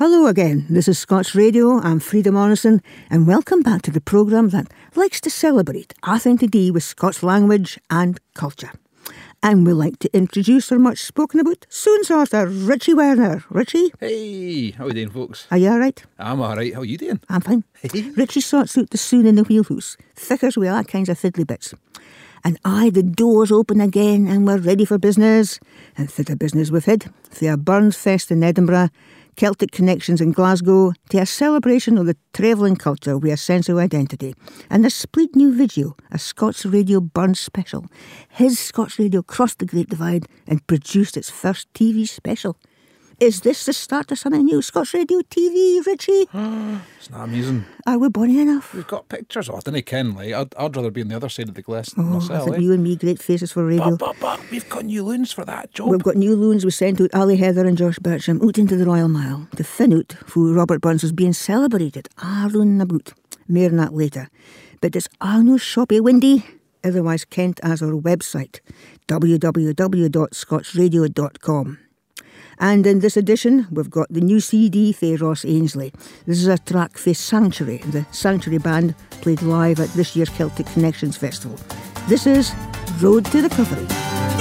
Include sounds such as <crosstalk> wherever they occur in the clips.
Hello again. This is Scots Radio. I'm Frieda Morrison, and welcome back to the programme that likes to celebrate authentic with Scots language and culture. And we like to introduce our much spoken about soon sorter, Richie Werner. Richie? Hey, how are you doing, folks? Are you alright? I'm alright. How are you doing? I'm fine. <laughs> Richie sorts out the soon in the wheelhouse, thickers with all kinds of fiddly bits. And aye, the doors open again, and we're ready for business. And the business we've had, a Burns Fest in Edinburgh, Celtic connections in Glasgow to a celebration of the travelling culture with a sense of identity, and a split new video, a Scots Radio Burns special. His Scots Radio crossed the Great Divide and produced its first TV special. Is this the start of something new? Scots Radio TV, Richie? <gasps> It's not amusing. Are we bonny enough? We've got pictures. Oh, I didn't ken, like, I'd, I'd rather be on the other side of the glass Oh, myself. I think eh? you and me, great faces for radio. But, but, but, we've got new loons for that job. We've got new loans we sent out Ali Heather and Josh Bertram out into the Royal Mile to fin out who Robert Burns was being celebrated. Arun Naboot. More on that later. But it's Arno Shoppy Windy, otherwise Kent as our website, www.scotsradio.com. And in this edition, we've got the new CD for Ross Ainslie. This is a track for Sanctuary. The Sanctuary Band played live at this year's Celtic Connections Festival. This is Road to Recovery.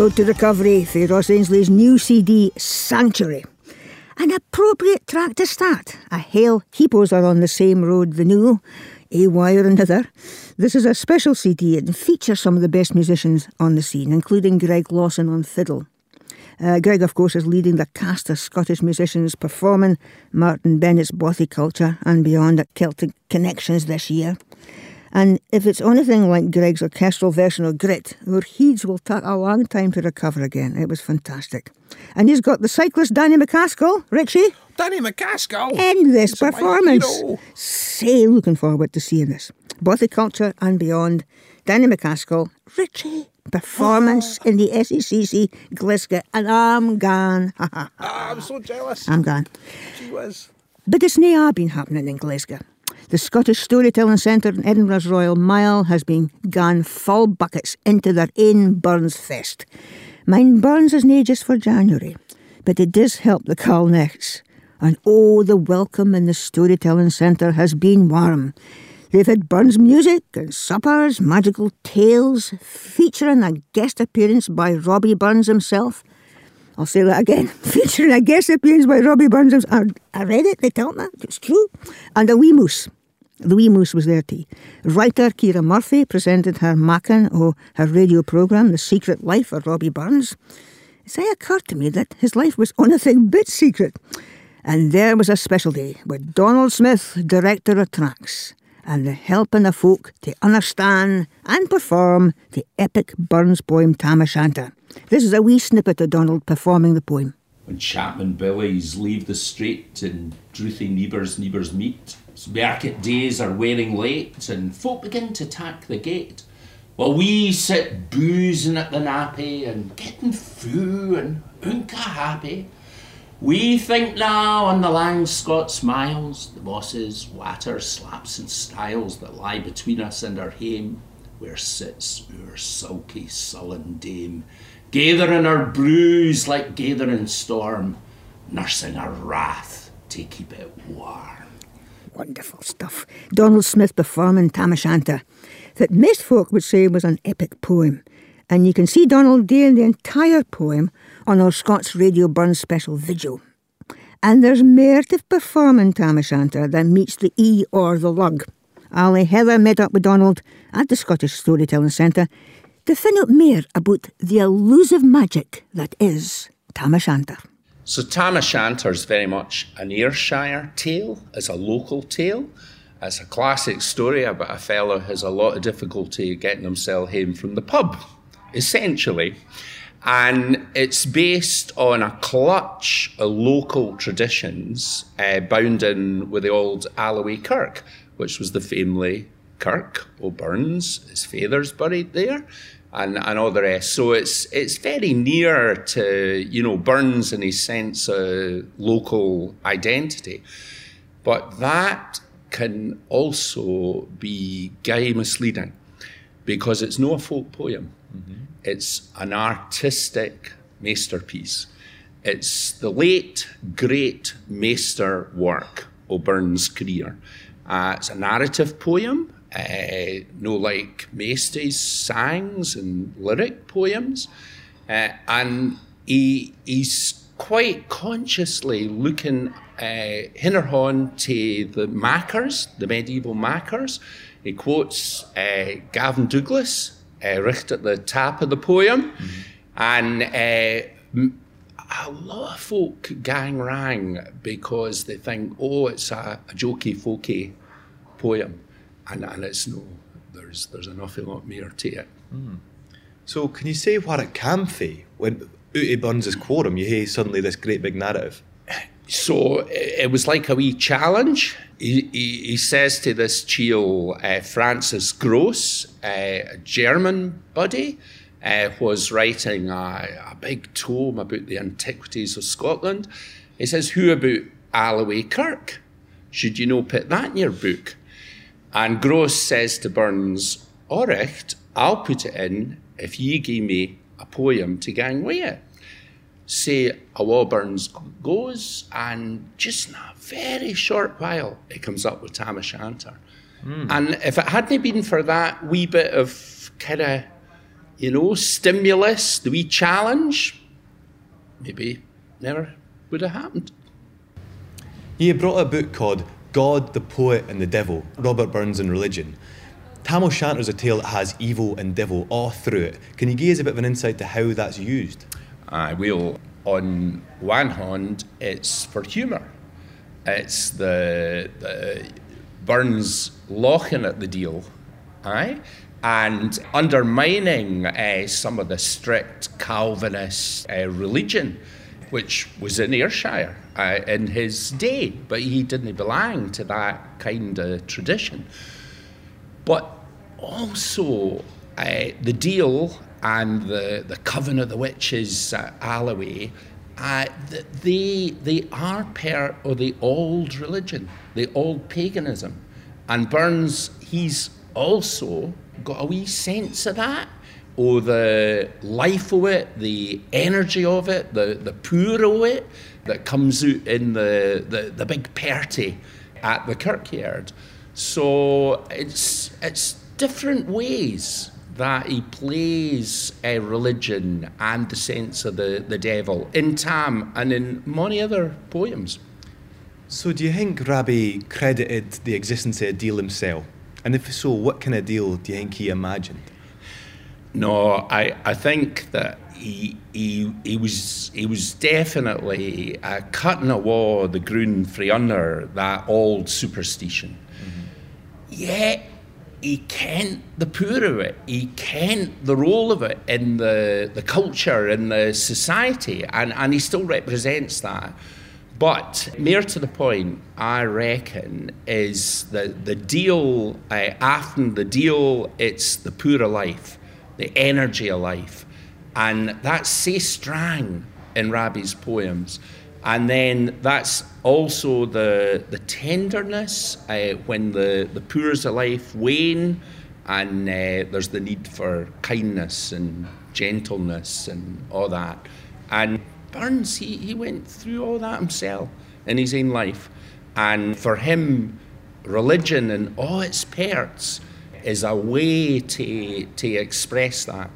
Road to recovery for Ross Ainslie's new CD, Sanctuary. An appropriate track to start. A hail heapos are on the same road, the new, a wire another. This is a special CD and features some of the best musicians on the scene, including Greg Lawson on fiddle. Uh, Greg, of course, is leading the cast of Scottish musicians performing Martyn Bennett's Bothy Culture and beyond at Celtic Connections this year. And if it's anything like Greg's orchestral version of Grit, your heeds will take a long time to recover again. It was fantastic. And he's got the cyclist Danny MacAskill, Richie. Danny MacAskill! In this He's performance. Say, looking forward to seeing this. Both the culture and beyond. Danny MacAskill, Richie. Performance in the SECC Glasgow, and I'm gone. <laughs> Ah, I'm so jealous. I'm gone. She was. But it's nae been happening in Glasgow. The Scottish Storytelling Centre in Edinburgh's Royal Mile has been gone full buckets into their ain Burns Fest. Mine Burns is nae just for January, but it does help the Calnecks. And oh, the welcome in the Storytelling Centre has been warm. They've had Burns music and suppers, magical tales, featuring a guest appearance by Robbie Burns himself. I'll say that again. <laughs> Featuring a guest appearance by Robbie Burns. I, I read it, they told me. It's true. And a wee moose. The wee moose was there too. Writer Kira Murphy presented her Mackin or her radio programme, The Secret Life of Robbie Burns. It say occurred to me that his life was anything but secret. And there was a special day with Donald Smith, director of TRACS, and the helping the folk to understand and perform the epic Burns poem Tam O'Shanter. This is a wee snippet of Donald performing the poem. When Chapman Billies leave the street and Druthie Niebers Niebers meet, market days are wearing late and folk begin to tack the gate. While we sit boozing at the nappy and getting foo and unca happy, we think now on the lang Scots miles, the bosses, watter, slaps and styles that lie between us and our hame, where sits our sulky, sullen dame, gathering our brews like gathering storm, nursing our wrath to keep it warm. Wonderful stuff. Donald Smith performing Tam O'Shanter, that most folk would say was an epic poem. And you can see Donald doing the entire poem on our Scots Radio Burns special vigil. And there's more to performing Tam O'Shanter than meets the E or the lug. Ali Heather met up with Donald at the Scottish Storytelling Centre to find out more about the elusive magic that is Tam O'Shanter. So Tam O'Shanter is very much an Ayrshire tale, as a local tale. It's a classic story about a fellow who has a lot of difficulty getting himself home from the pub, essentially. And it's based on a clutch of local traditions uh, bound in with the old Alloway Kirk, which was the family kirk o' Burns. His father's buried there, and, and all the rest. So it's it's very near to you know Burns in his sense of local identity, but that can also be gay misleading because it's not a folk poem. It's an artistic masterpiece. It's the late, great master work of Burns' career. Uh, it's a narrative poem, uh, no like Masty's sangs and lyric poems. Uh, and he, he's quite consciously looking uh, Hinnerhon to the Makars, the medieval Makars. He quotes uh, Gavin Douglas, uh, right at the top of the poem, and uh, m- a lot of folk gang rang because they think, oh, it's a, a jokey, folky poem, and, and it's no. There's there's an awful lot more to it. So can you say what it can be when of Burns' quorum you hear suddenly this great big narrative? So it it was like a wee challenge. He, he, he says to this chiel, uh, Francis Grose, uh, a German buddy, uh, was writing a, a big tome about the antiquities of Scotland. He says, Who about Alloway Kirk? Should you know put that in your book? And Grose says to Burns, Alright, I'll put it in if ye give me a poem to gang with it say a Burns goes, and just in a very short while, it comes up with Tam O'Shanter. Hmm. And if it hadn't been for that wee bit of kind of, you know, stimulus, the wee challenge, maybe never would have happened. You brought a book called God, the Poet and the Devil, Robert Burns and Religion. Tam O'Shanter's a tale that has evil and devil all through it. Can you give us a bit of an insight to how that's used? I will. On one hand, it's for humour. It's the, the Burns laughing at the deal aye? and undermining uh, some of the strict Calvinist uh, religion, which was in Ayrshire uh, in his day, but he didn't belong to that kind of tradition. But also, uh, the deal and the, the coven of the witches at Alloway, uh, they, they are part of the old religion, the old paganism. And Burns, he's also got a wee sense of that, or the life of it, the energy of it, the, the poor of it that comes out in the, the, the big party at the kirkyard. So it's, it's different ways that he plays a religion and the sense of the, the devil in Tam and in many other poems. So, do you think Rabbie credited the existence of a deal himself? And if so, what kind of deal do you think he imagined? No, I, I think that he, he, he was he was definitely uh, cutting away the ground from under that old superstition. Mm-hmm. Yet he kent the poor of it. He kent the role of it in the, the culture, in the society, and, and he still represents that. But more to the point, I reckon, is the, the deal, uh, often the deal, it's the poor of life, the energy of life. And that's so strong in Rabbie's poems. And then that's also the, the tenderness uh, when the, the poors of life wane and uh, there's the need for kindness and gentleness and all that. And Burns, he, he went through all that himself in his own life. And for him, religion and all its parts is a way to, to express that.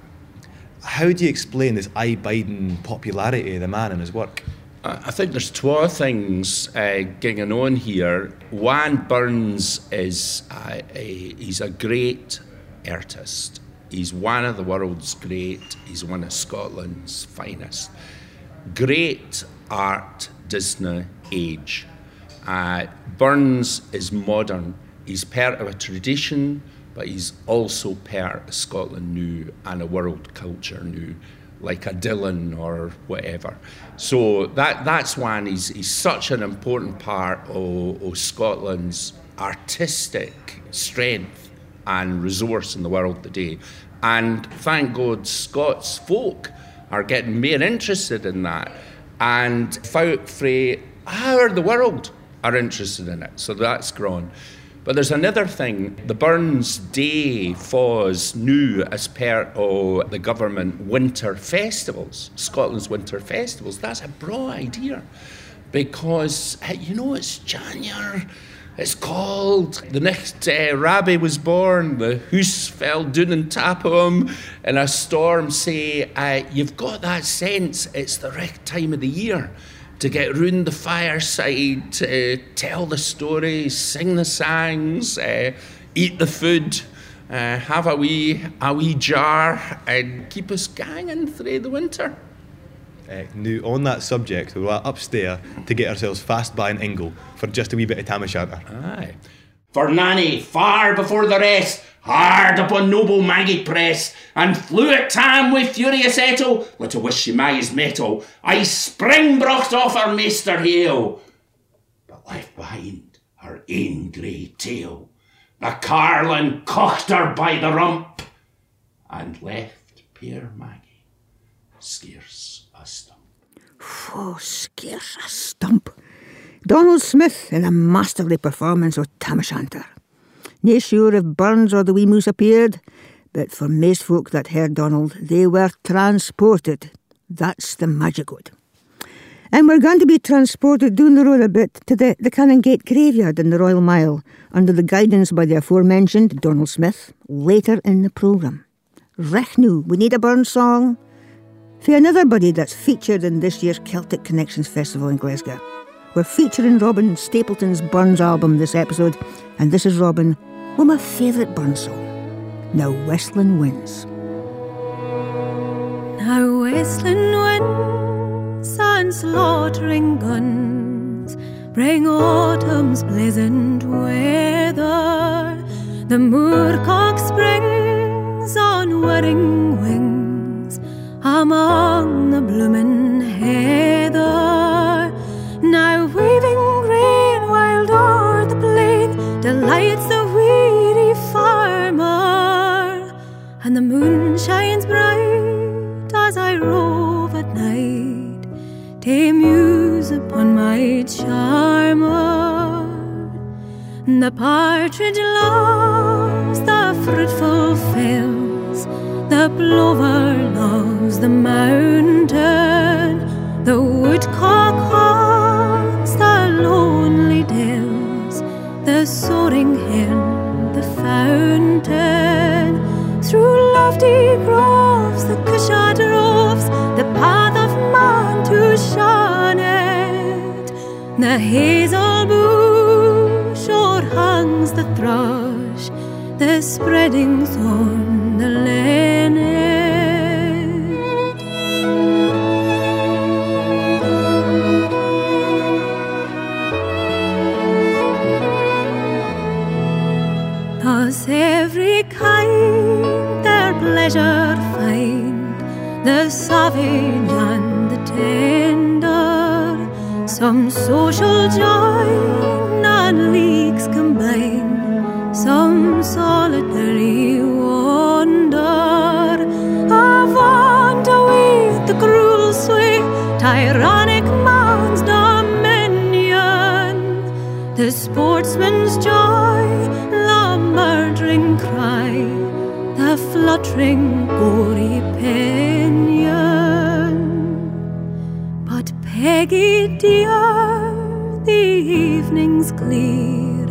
How do you explain this I Biden popularity of the man and his work? I think there's two things uh, going on here. One, Burns is a, a, he's a great artist. He's one of the world's great. He's one of Scotland's finest great art Disney age. Uh, Burns is modern. He's part of a tradition, but he's also part of Scotland new and a world culture new, like a Dylan or whatever. So that, that's one. He's, he's such an important part of, of Scotland's artistic strength and resource in the world today. And thank God, Scots folk are getting more interested in that. And folk frae how the world are interested in it. So that's grown. But there's another thing. The Burns Day falls new as part of the government winter festivals, Scotland's winter festivals. That's a broad idea because, you know, it's January it's called. The next uh, Rabbie was born, the house fell down top of him in a storm. Say, uh, you've got that sense it's the right time of the year to get round the fireside, to tell the stories, sing the songs, uh, eat the food, uh, have a wee, a wee jar, and keep us ganging through the winter. Uh, now, on that subject, we were upstairs to get ourselves fast by an Ingle for just a wee bit of tam. Aye. For Nanny, far before the rest, hard upon noble Maggie press, and flew at Tam with furious ettle, little wish she Maggie's metal, I spring brocht off her maester heel, but left behind her ain grey tail. The carlin cocked her by the rump, and left poor Maggie scarce a stump. Oh, scarce a stump. Donald Smith in a masterly performance of Tam O'Shanter. Nae sure if Burns or the wee moose appeared, but for most folk that heard Donald, they were transported. That's the magic word. And we're going to be transported down the road a bit to the, the Canongate graveyard in the Royal Mile, under the guidance by the aforementioned Donald Smith, later in the programme. Rechnu, we need a Burns song for another buddy that's featured in this year's Celtic Connections Festival in Glasgow. We're featuring Robyn Stapleton's Burns album this episode, and this is Robyn with my favourite Burns song, Now Westlin Winds. Now Westland winds and slaughtering guns bring autumn's pleasant weather The moorcock springs on whirring wings among the bloomin' heather. Now waving green, wild o'er the plain delights the weary farmer, and the moon shines bright as I rove at night to muse upon my charmer. The partridge loves the fruitful fields, the plover loves the mountain, the woodcock lofty groves, the cushat roves, the path of man to it, the hazel bush o'erhangs the thrush, the spreading thorn, the savage and the tender. Some social joy and leagues combine, some solitary wander. Avant away the cruel sway, tyrannic man's dominion. The sportsman's joy, fluttering gory pinion. But Peggy dear, the evening's clear,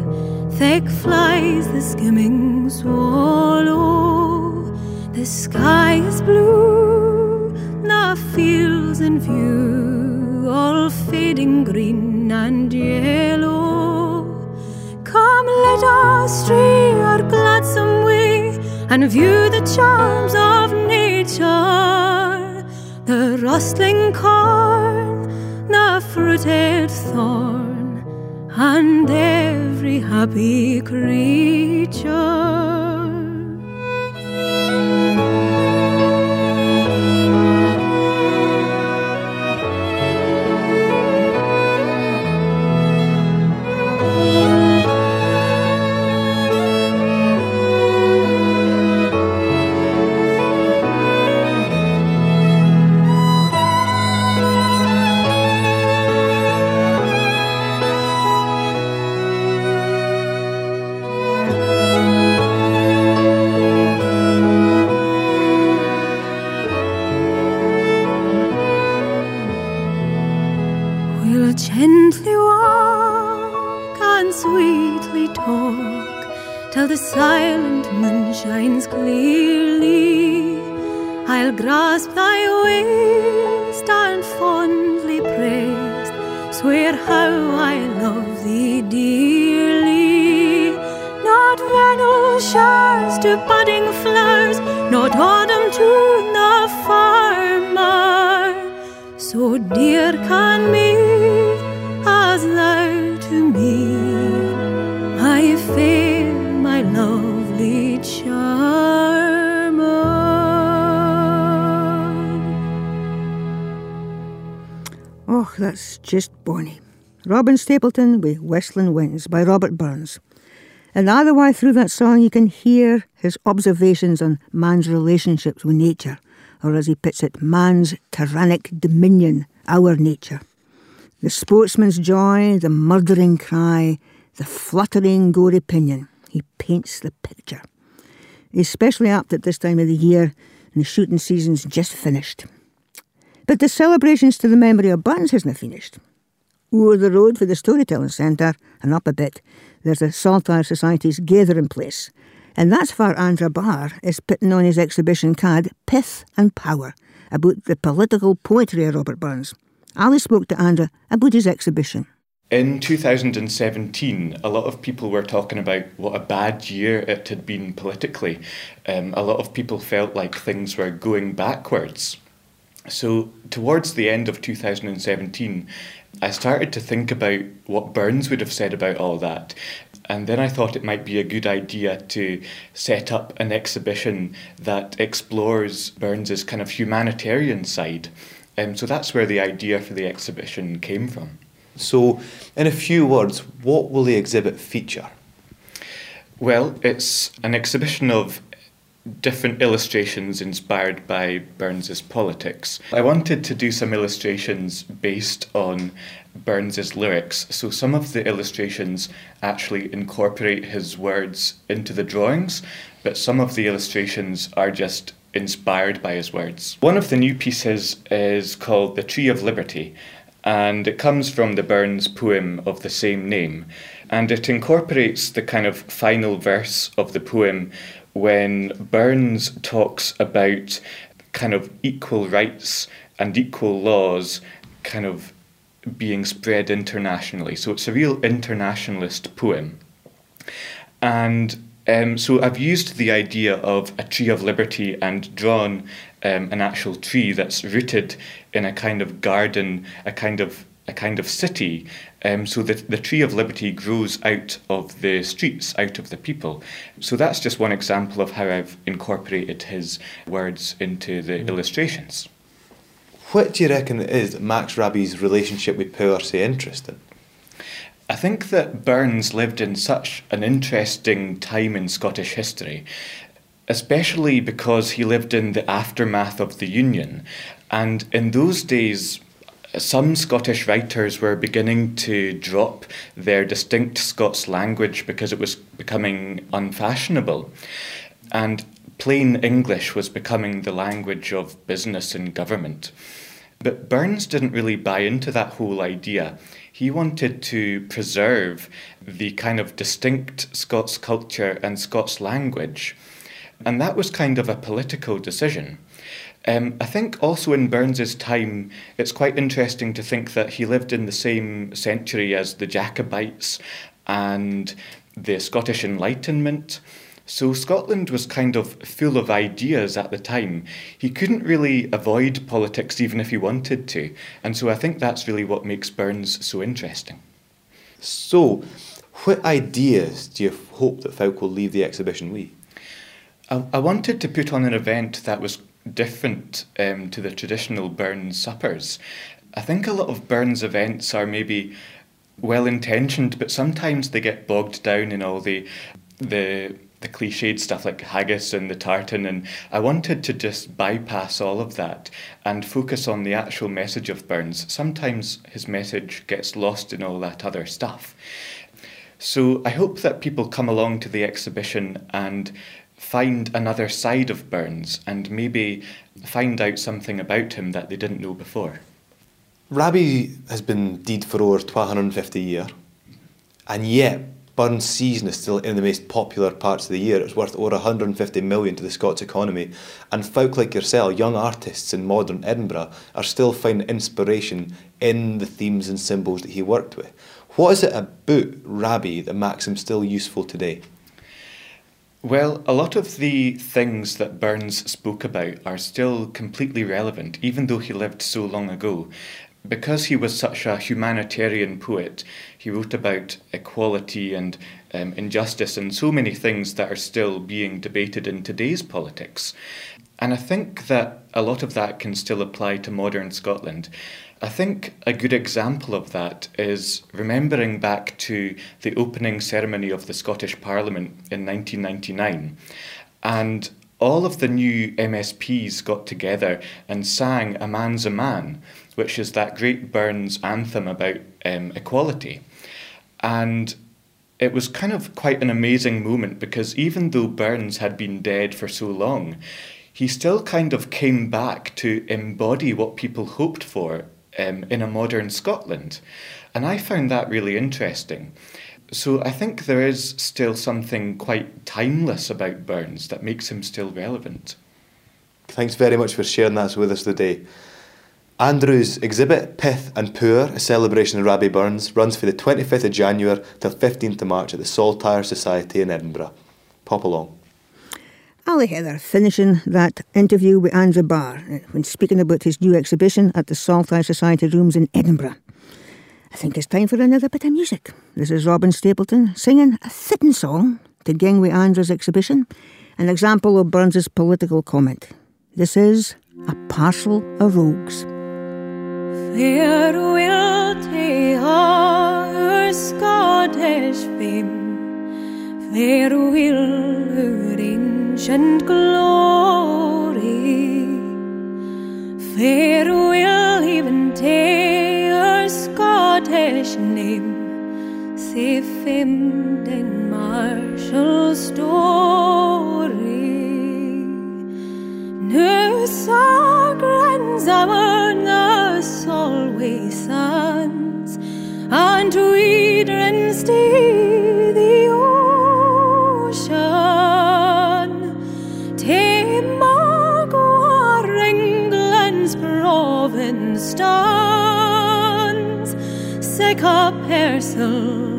thick flies the skimming swallow. The sky is blue, the fields in view, all fading green and yellow. Come, let us stray our gladsome and view the charms of nature. The rustling corn, the fruited thorn, and every happy creature. That's just bonny. Robyn Stapleton with Westlin Winds by Robert Burns. And the way through that song, you can hear his observations on man's relationships with nature, or as he puts it, man's tyrannic dominion, our nature. The sportsman's joy, the murdering cry, the fluttering gory pinion. He paints the picture. Especially apt at this time of the year, and the shooting season's just finished. But the celebrations to the memory of Burns hasn't finished. Over the road for the Storytelling Centre and up a bit, there's the Saltire Society's gathering place. And that's where Andra Barr is putting on his exhibition card Pith and Power about the political poetry of Robert Burns. Ali spoke to Andra about his exhibition. In 2017, a lot of people were talking about what a bad year it had been politically. Um, a lot of people felt like things were going backwards. So, towards the end of 2017, I started to think about what Burns would have said about all that. And then I thought it might be a good idea to set up an exhibition that explores Burns's kind of humanitarian side. Um, so that's where the idea for the exhibition came from. So, in a few words, what will the exhibit feature? Well, it's an exhibition of different illustrations inspired by Burns's politics. I wanted to do some illustrations based on Burns's lyrics, so some of the illustrations actually incorporate his words into the drawings, but some of the illustrations are just inspired by his words. One of the new pieces is called The Tree of Liberty, and it comes from the Burns poem of the same name. And it incorporates the kind of final verse of the poem when Burns talks about kind of equal rights and equal laws kind of being spread internationally. So it's a real internationalist poem. And um, so I've used the idea of a tree of liberty and drawn um, an actual tree that's rooted in a kind of garden, a kind of a kind of city. Um, so that the tree of liberty grows out of the streets, out of the people. So that's just one example of how I've incorporated his words into the mm. illustrations. What do you reckon it is that Max Raby's relationship with power so interesting? I think that Burns lived in such an interesting time in Scottish history, especially because he lived in the aftermath of the Union. And in those days, some Scottish writers were beginning to drop their distinct Scots language because it was becoming unfashionable. And plain English was becoming the language of business and government. But Burns didn't really buy into that whole idea. He wanted to preserve the kind of distinct Scots culture and Scots language. And that was kind of a political decision. Um, I think also in Burns's time, it's quite interesting to think that he lived in the same century as the Jacobites and the Scottish Enlightenment. So Scotland was kind of full of ideas at the time. He couldn't really avoid politics even if he wanted to. And so I think that's really what makes Burns so interesting. So, what ideas do you hope that folk will leave the exhibition with? I, I wanted to put on an event that was different um, to the traditional Burns suppers. I think a lot of Burns events are maybe well intentioned, but sometimes they get bogged down in all the the the cliched stuff like haggis and the tartan and I wanted to just bypass all of that and focus on the actual message of Burns. Sometimes his message gets lost in all that other stuff. So I hope that people come along to the exhibition and find another side of Burns and maybe find out something about him that they didn't know before. Rabbie has been dead for over 250 years, and yet Burns season is still in the most popular parts of the year. It's worth over 150 million to the Scots economy, and folk like yourself, young artists in modern Edinburgh, are still finding inspiration in the themes and symbols that he worked with. What is it about Rabbie that makes him still useful today? Well, a lot of the things that Burns spoke about are still completely relevant, even though he lived so long ago. Because he was such a humanitarian poet, he wrote about equality and um, injustice and so many things that are still being debated in today's politics. And I think that a lot of that can still apply to modern Scotland. I think a good example of that is remembering back to the opening ceremony of the Scottish Parliament in 1999. And all of the new MSPs got together and sang A Man's a Man, which is that great Burns anthem about um, equality. And it was kind of quite an amazing moment because even though Burns had been dead for so long, he still kind of came back to embody what people hoped for um, in a modern Scotland. And I found that really interesting. So I think there is still something quite timeless about Burns that makes him still relevant. Thanks very much for sharing that with us today. Andrew's exhibit Pith and Poor, a celebration of Rabbie Burns, runs for the 25th of January till 15th of March at the Saltire Society in Edinburgh. Pop along. Ali Heather finishing that interview with Andrew Barr uh, when speaking about his new exhibition at the Saltire Society Rooms in Edinburgh. I think it's time for another bit of music. This is Robyn Stapleton singing a fitting song to gang Andrew's exhibition, an example of Burns's political comment. This is A Parcel of Rogues. Farewell to our Scottish fame, farewell our ancient glory, farewell even to our Scottish name, safe famed in martial story. No songs among us always sons, and we and stay sick a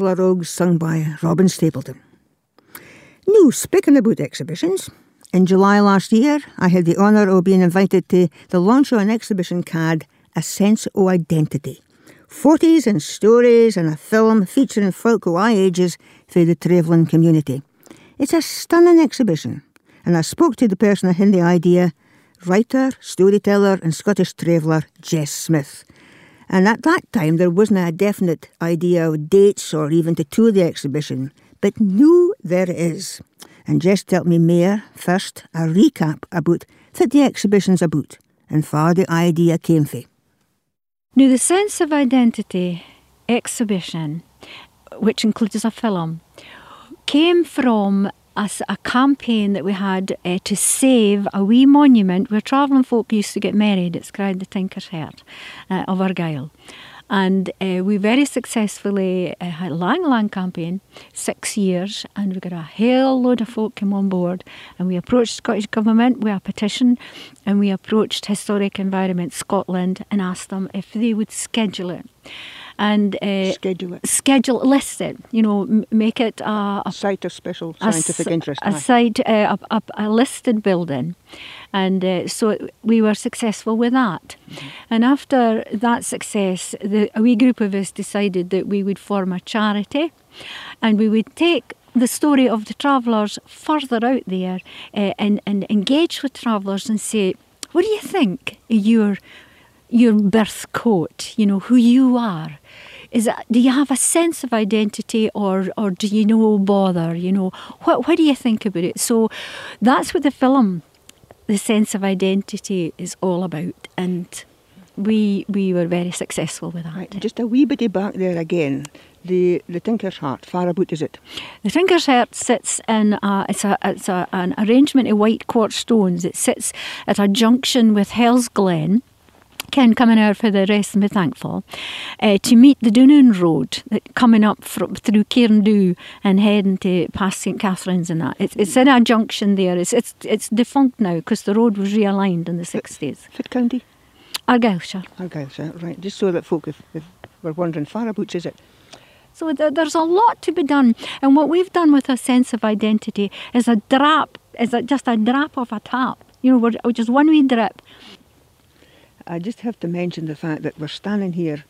Of Rogues sung by Robyn Stapleton. Now, speaking about exhibitions, in July last year, I had the honour of being invited to the launch of an exhibition called A Sense of Identity. Forties and stories and a film featuring folk of all ages through the travelling community. It's a stunning exhibition, and I spoke to the person had the idea, writer, storyteller, and Scottish traveller Jess Smith. And at that time, there wasn't a definite idea of dates or even to tour the exhibition, but now there is. And Jess told me more first a recap about what the exhibition's about and far the idea came from. Now, the Sense of Identity exhibition, which includes a film, came from a, a campaign that we had uh, to save a wee monument where travelling folk used to get married. It's called the Tinker's Heart uh, of Argyll. And uh, we very successfully uh, had a long, long campaign, six years, and we got a hell load of folk came on board. And we approached Scottish Government with a petition, and we approached Historic Environment Scotland and asked them if they would schedule it. And uh, Schedule it. schedule list it, you know, m- make it a, a A site of special scientific s- interest. A aye. site, uh, a, a, a listed building. And uh, so we were successful with that. Mm-hmm. And after that success, the, a wee group of us decided that we would form a charity and we would take the story of the travellers further out there uh, and, and engage with travellers and say, what do you think your your birth coat, you know, who you are. Is that, do you have a sense of identity or, or do you know bother, you know? What, what do you think about it? So that's what the film, the sense of identity is all about. And we we were very successful with that. Right, just a wee bitty back there again. The the Tinker's Heart, far about is it? The Tinker's Heart sits in a, it's a it's a, an arrangement of white quartz stones. It sits at a junction with Hell's Glen. Ken coming out for the rest and be thankful uh, to meet the Dunoon Road that coming up from, through Cairndow and heading to past St Catherine's and that. It's, it's in a junction there. It's it's it's defunct now because the road was realigned in the sixties. Fit County? Argyllshire. Argyllshire, right. Just so that folk, if, if we're wondering, far about is it? So th- there's a lot to be done, and what we've done with a sense of identity is a drop, is a, just a drop of a tap. You know, we're, we're just one wee drip. I just have to mention the fact that we're standing here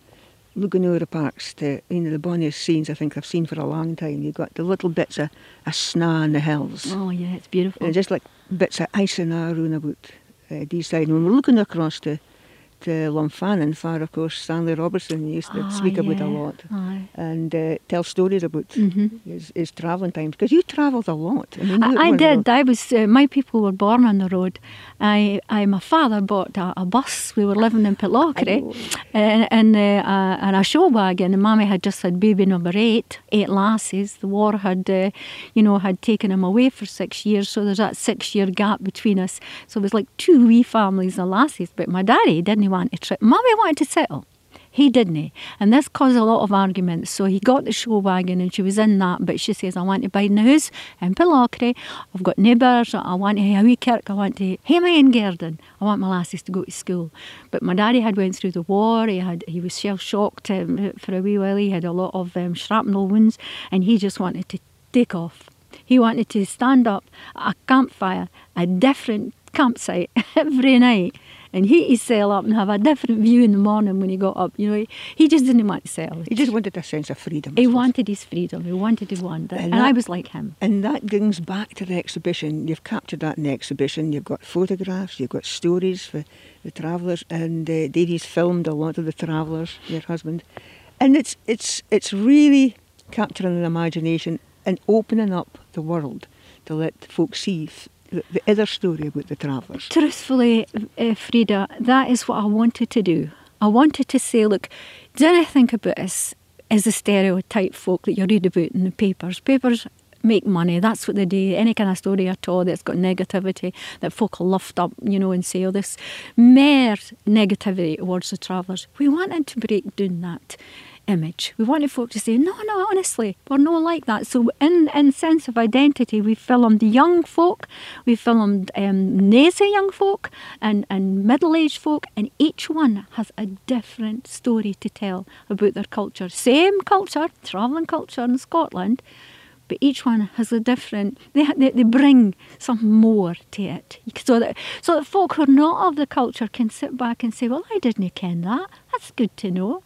looking over the parks to you know the bonniest scenes I think I've seen for a long time. You've got the little bits of, of snow in the hills. Oh yeah, it's beautiful. And just like bits of ice and air round about uh, these side. And when we're looking across to to Lumphanan, far of course Stanley Robertson used to Ah, speak about a lot Aye. and uh, tell stories about Mhm. his, his travelling times. Because you travelled a lot. I mean, I, I did. I was. Uh, my people were born on the road. I, I my father bought a, a bus. We were living in Pitlochry, and and, uh, uh, and a show wagon. And Mammy had just had baby number eight, eight lasses. The war had, uh, you know, had taken him away for six years. So there's that six year gap between us. So it was like two wee families of lasses. But my daddy didn't want to. Mammy wanted to settle. He didn't. And this caused a lot of arguments. So he got the show wagon and she was in that. But she says, I want to buy in the house in. I've got neighbours. I want to have a wee kirk. I want to Hamay and Garden. I want my lasses to go to school. But my daddy had went through the war. He had he was shell shocked um, for a wee while. He had a lot of um, shrapnel wounds and he just wanted to take off. He wanted to stand up at a campfire, a different campsite <laughs> every night and heat his cell up and have a different view in the morning when he got up. You know, he, he just didn't want to settle. He just wanted a sense of freedom. He wanted his freedom. He wanted to wander, and, And I was like him. And that brings back to the exhibition. You've captured that in the exhibition. You've got photographs, you've got stories for the travellers, and uh, Davey's filmed a lot of the travellers, your husband. And it's it's it's really capturing an imagination and opening up the world to let folks see the, the other story about the travellers. Truthfully, uh, Frieda, that is what I wanted to do. I wanted to say, look, don't think about us as the stereotype folk that you read about in the papers. Papers make money, that's what they do. Any kind of story at all that's got negativity, that folk will lift up, you know, and say, oh, this mere negativity towards the travellers. We wanted to break down that image. We wanted folk to say, no, no, honestly, we're not like that. So in, in sense of identity, we filmed young folk, we filmed um, nazy young folk and, and middle-aged folk, and each one has a different story to tell about their culture. Same culture, travelling culture in Scotland, but each one has a different. They they, they bring some more to it, so that so that folk who are not of the culture can sit back and say, "Well, I didn't ken that. That's good to know,"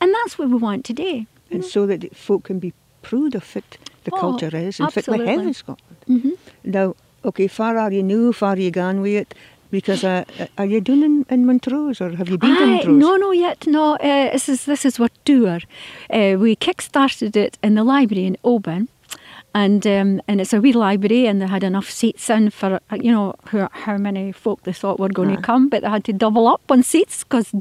and that's what we want today. And so that folk can be proud of it, the Oh, culture is, and fit we have in Scotland. hmm Now, okay, far are you new, far are you gone with it? Because uh, uh, are you doing in, in Montrose or have you been to Montrose? no, no, yet no. Uh, this is this is our tour. Uh, we kick-started it in the library in Oban, and um, and it's a wee library, and they had enough seats in for uh, you know how, how many folk they thought were going to come, but they had to double up on seats because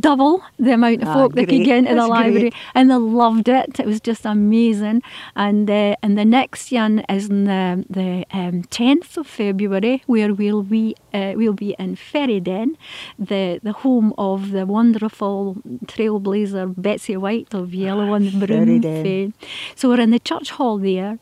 double the amount of Ah, folk that could get into the library, great. and they loved it. It was just amazing. And uh, and the next one is the the um, tenth of February, where we'll be uh, we'll be in Ferryden, the the home of the wonderful trailblazer Betsy Whyte of Yellow and Broom Ferryden. fame. So we're in the church hall there,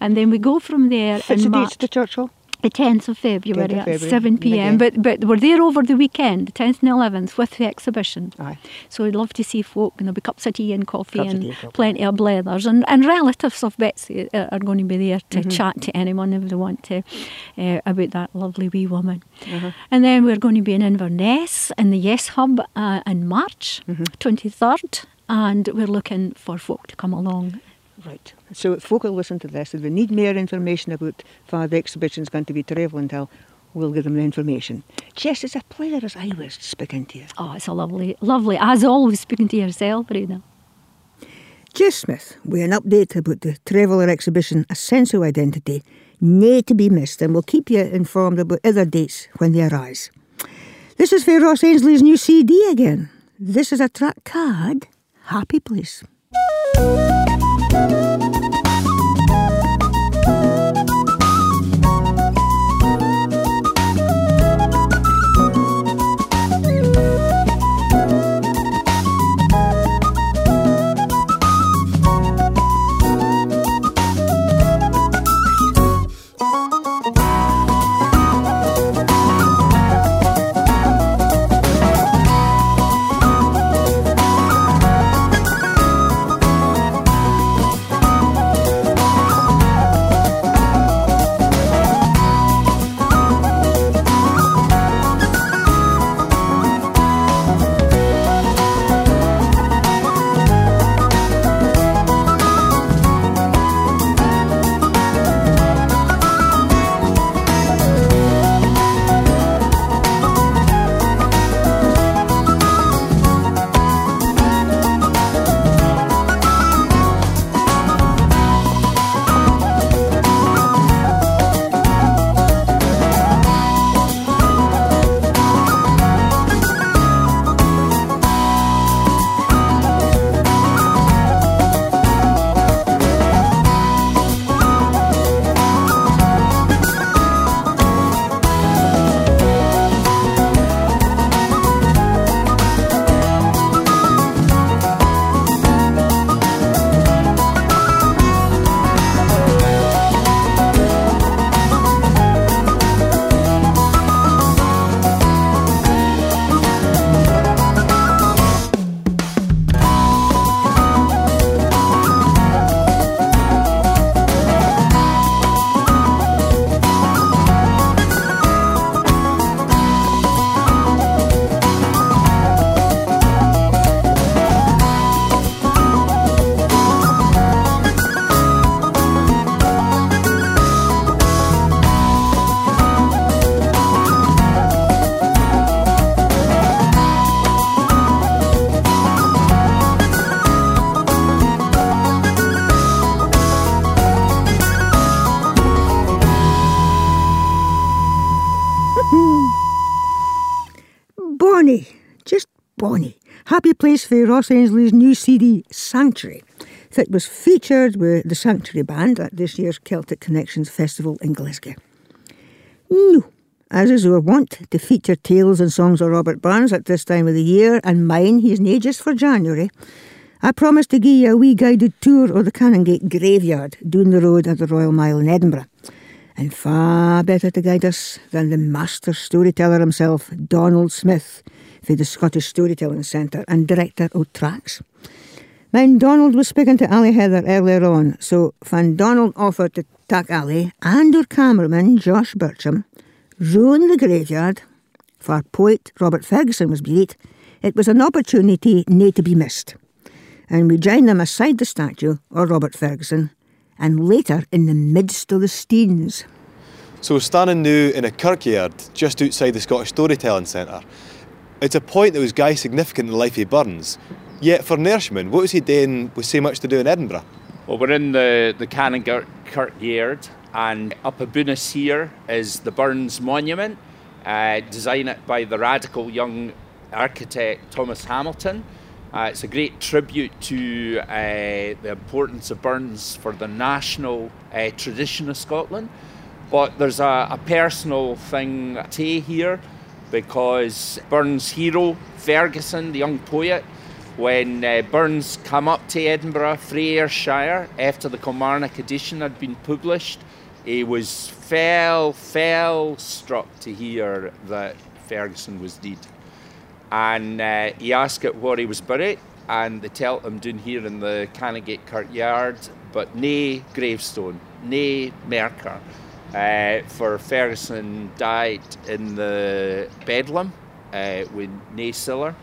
and then we go from there What's in the dates the church hall? The 10th of February 10th of at February, 7 pm. But but we're there over the weekend, the 10th and 11th, with the exhibition. Aye. So we'd love to see folk, and there'll be cups of tea and coffee Cups and tea, plenty of blethers. And, and relatives of Betsy uh, are going to be there to Mm-hmm. chat to anyone if they want to uh, about that lovely wee woman. Uh-huh. And then we're going to be in Inverness in the Yes Hub uh, in March, Mm-hmm. 23rd. And we're looking for folk to come along. Right. So if folk will listen to this, if they need more information about where the exhibition's going to be travelling till, we'll give them the information. Jess, it's a pleasure as I was speaking to you. Oh, it's a lovely, lovely, as always, speaking to yourself, Rena. Jess Smith with an update about the Traveller exhibition A Sense of Identity, nae to be missed, and we'll keep you informed about other dates when they arise. This is for Ross Ainslie's new CD again. This is a track card, Happy Place. For Ross Ainslie's new CD, Sanctuary, that was featured with the Sanctuary Band at this year's Celtic Connections Festival in Glasgow. No, as is our wont to feature tales and songs of Robert Burns at this time of the year, and mine, he's nae just for January, I promised to give you a wee guided tour of the Canongate graveyard down the road at the Royal Mile in Edinburgh. And far better to guide us than the master storyteller himself, Donald Smith, the Scottish Storytelling Centre and director of TRACS. When Donald was speaking to Ali Heather earlier on, so when Donald offered to take Ali and her cameraman, Josh Bircham, round the graveyard, for poet Robert Fergusson was beat, it was an opportunity nae to be missed. And we joined them aside the statue of Robert Fergusson, and later in the midst of the Steens. So we're standing now in a kirkyard just outside the Scottish Storytelling Centre. It's a point that was guy significant in the life of Burns. Yet for an Ayrshireman, what was he doing with so much to do in Edinburgh? Well, we're in the, the Canongate Kirkyard, and up above us here is the Burns Monument, uh, designed by the radical young architect Thomas Hamilton. Uh, it's a great tribute to uh, the importance of Burns for the national uh, tradition of Scotland. But there's a, a personal thing to here because Burns' hero, Fergusson, the young poet, when uh, Burns came up to Edinburgh, Ayrshire, after the Kilmarnock edition had been published, he was fell, fell struck to hear that Fergusson was dead. And uh, he asked it where he was buried, and they tell him down here in the Canongate Kirkyard, but nae gravestone, nae marker. Uh, for Fergusson died in the Bedlam uh, with nae siller,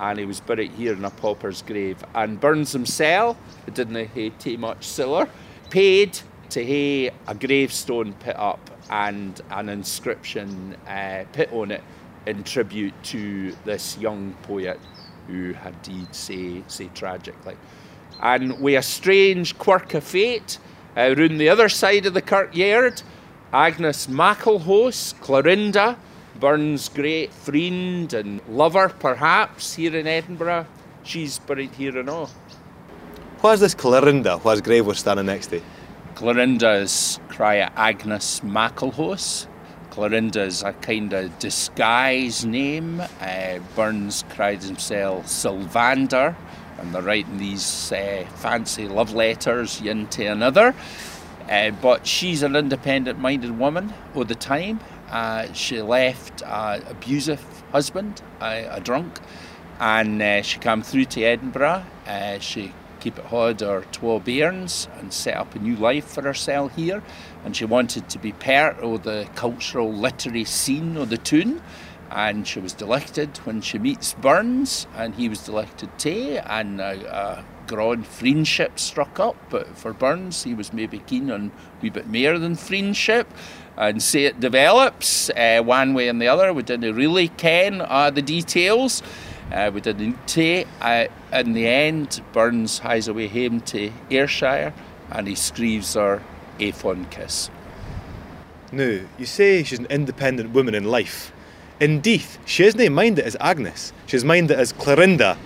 and he was buried here in a pauper's grave. And Burns himself, who didn't have too much siller, paid to have a gravestone put up and an inscription uh, put on it in tribute to this young poet who had died so, so tragically. And with a strange quirk of fate, uh, round the other side of the kirkyard, Agnes Maclehose, Clarinda, Burns' great friend and lover, perhaps, here in Edinburgh, she's buried here and all. Where's this Clarinda, whose grave we're standing next to? Clarinda is cry Agnes Maclehose. Clarinda is a kind of disguise name. Uh, Burns cried himself Sylvander, and they're writing these uh, fancy love letters one to another. Uh, but she's an independent minded woman all the time. Uh, she left an abusive husband, a, drunk, and uh, she came through to Edinburgh. Uh, she keep it had her 12 bairns and set up a new life for herself here. And she wanted to be part of the cultural literary scene of the town. And she was delighted when she meets Burns, and he was delighted too. And a, a grand friendship struck up. But for Burns, he was maybe keen on a wee bit more than friendship. And say it develops uh, one way and the other. We didn't really ken uh, the details. Uh, we didn't take. Uh, in the end, Burns hies away home to Ayrshire and he screeves her a fond kiss. Now, you say she's an independent woman in life. Indeed, she isn't mind it as Agnes. She's mind it as Clarinda.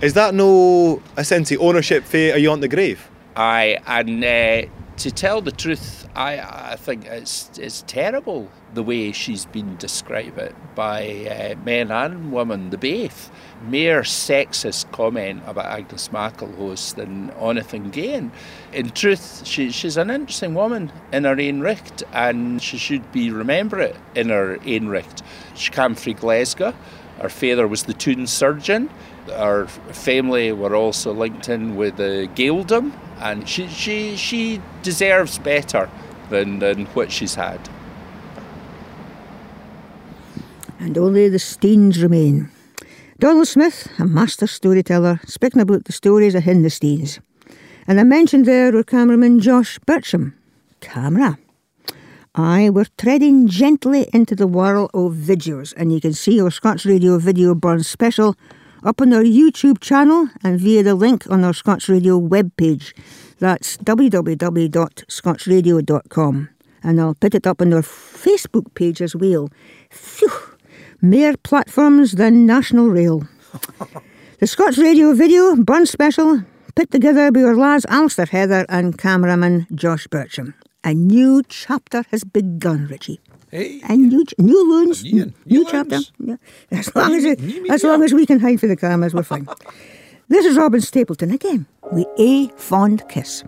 Is that no of ownership for you on the grave? Aye, and uh, to tell the truth, I, I think it's, it's terrible the way she's been described by uh, men and women, the both. Mere sexist comment about Agnes Maclehose than anything gain. In truth, she, she's an interesting woman in her own right, and she should be remembered in her own right. She came from Glasgow. Her father was the toon surgeon. Our family were also linked in with the Gaeldom, and she, she, she deserves better than, than what she's had. And only the Steens remain. Donald Smith, a master storyteller, speaking about the stories of him the Steens. And I mentioned there our cameraman Josh Bircham. Camera. Aye, we're treading gently into the world of videos, and you can see our Scots Radio Video Burn special up on our YouTube channel and via the link on our Scots Radio webpage. That's www.scotsradio.com. And I'll put it up on our Facebook page as well. Phew, more platforms than National Rail. the Scots Radio video, Burn Special, put together by our lads Alistair Heather and cameraman Josh Bertram. A new chapter has begun, Richie. Hey. A new, new loons, New- new, new chapter. Yeah. As long as, it, as long as we can hide for the cameras, we're fine. <laughs> this is Robyn Stapleton again with a fond kiss.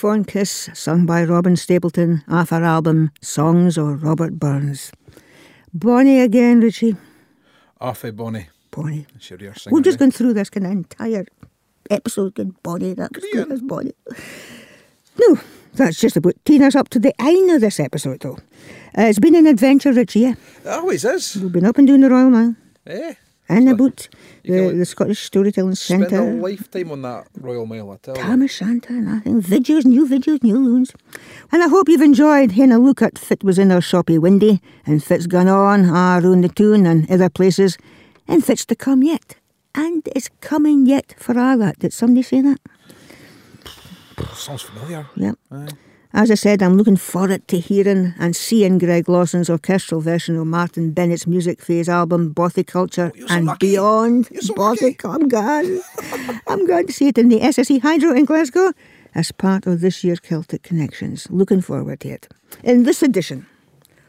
Fond Kiss, sung by Robyn Stapleton off her album Songs of Robert Burns. Bonnie again, Richie. Off a Bonnie. Bonnie. It's your ear singing. We've just eh? gone through this kind of entire episode going Bonnie, that was good as Bonnie. No, that's just about teeing us up to the end of this episode, though. Uh, it's been an adventure, Richie. It always is. We've been up and doing the Royal Mile, Eh? And about You the, the Scottish Storytelling Spend a Centre. lifetime on that Royal Mail, I tell you. Tam O'Shanter and I think videos, new videos, new loons. And I hope you've enjoyed having a look at Fit was in our shoppy windy and Fit's gone on ah, around the tune and other places and Fit's to come yet. And it's coming yet for all that. Did somebody say that? Sounds familiar. Yep. Aye. As I said, I'm looking forward to hearing and seeing Greg Lawson's orchestral version of Martyn Bennett's music for his album Bothy Culture you're so and lucky. Beyond. You're so. Bothic, <laughs> I'm gone. I'm going to see it in the SSE Hydro in Glasgow as part of this year's Celtic Connections. Looking forward to it. In this edition,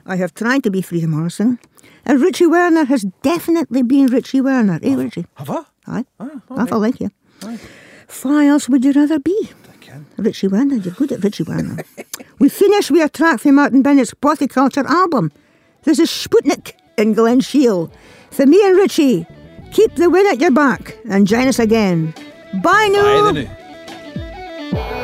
I have tried to be Frieda Morrison, and Richie Werner has definitely been Richie Werner. Eh, Richie? Have I? Aye. Ah, I feel like you. Why else would you rather be? Can. Richie Werner, you're good at Richie Werner. <laughs> we finish with a track from Martyn Bennett's Bothy Culture album. This is Sputnik in Glen Shiel. For me and Richie, keep the wind at your back and join us again. Bye now. Aye,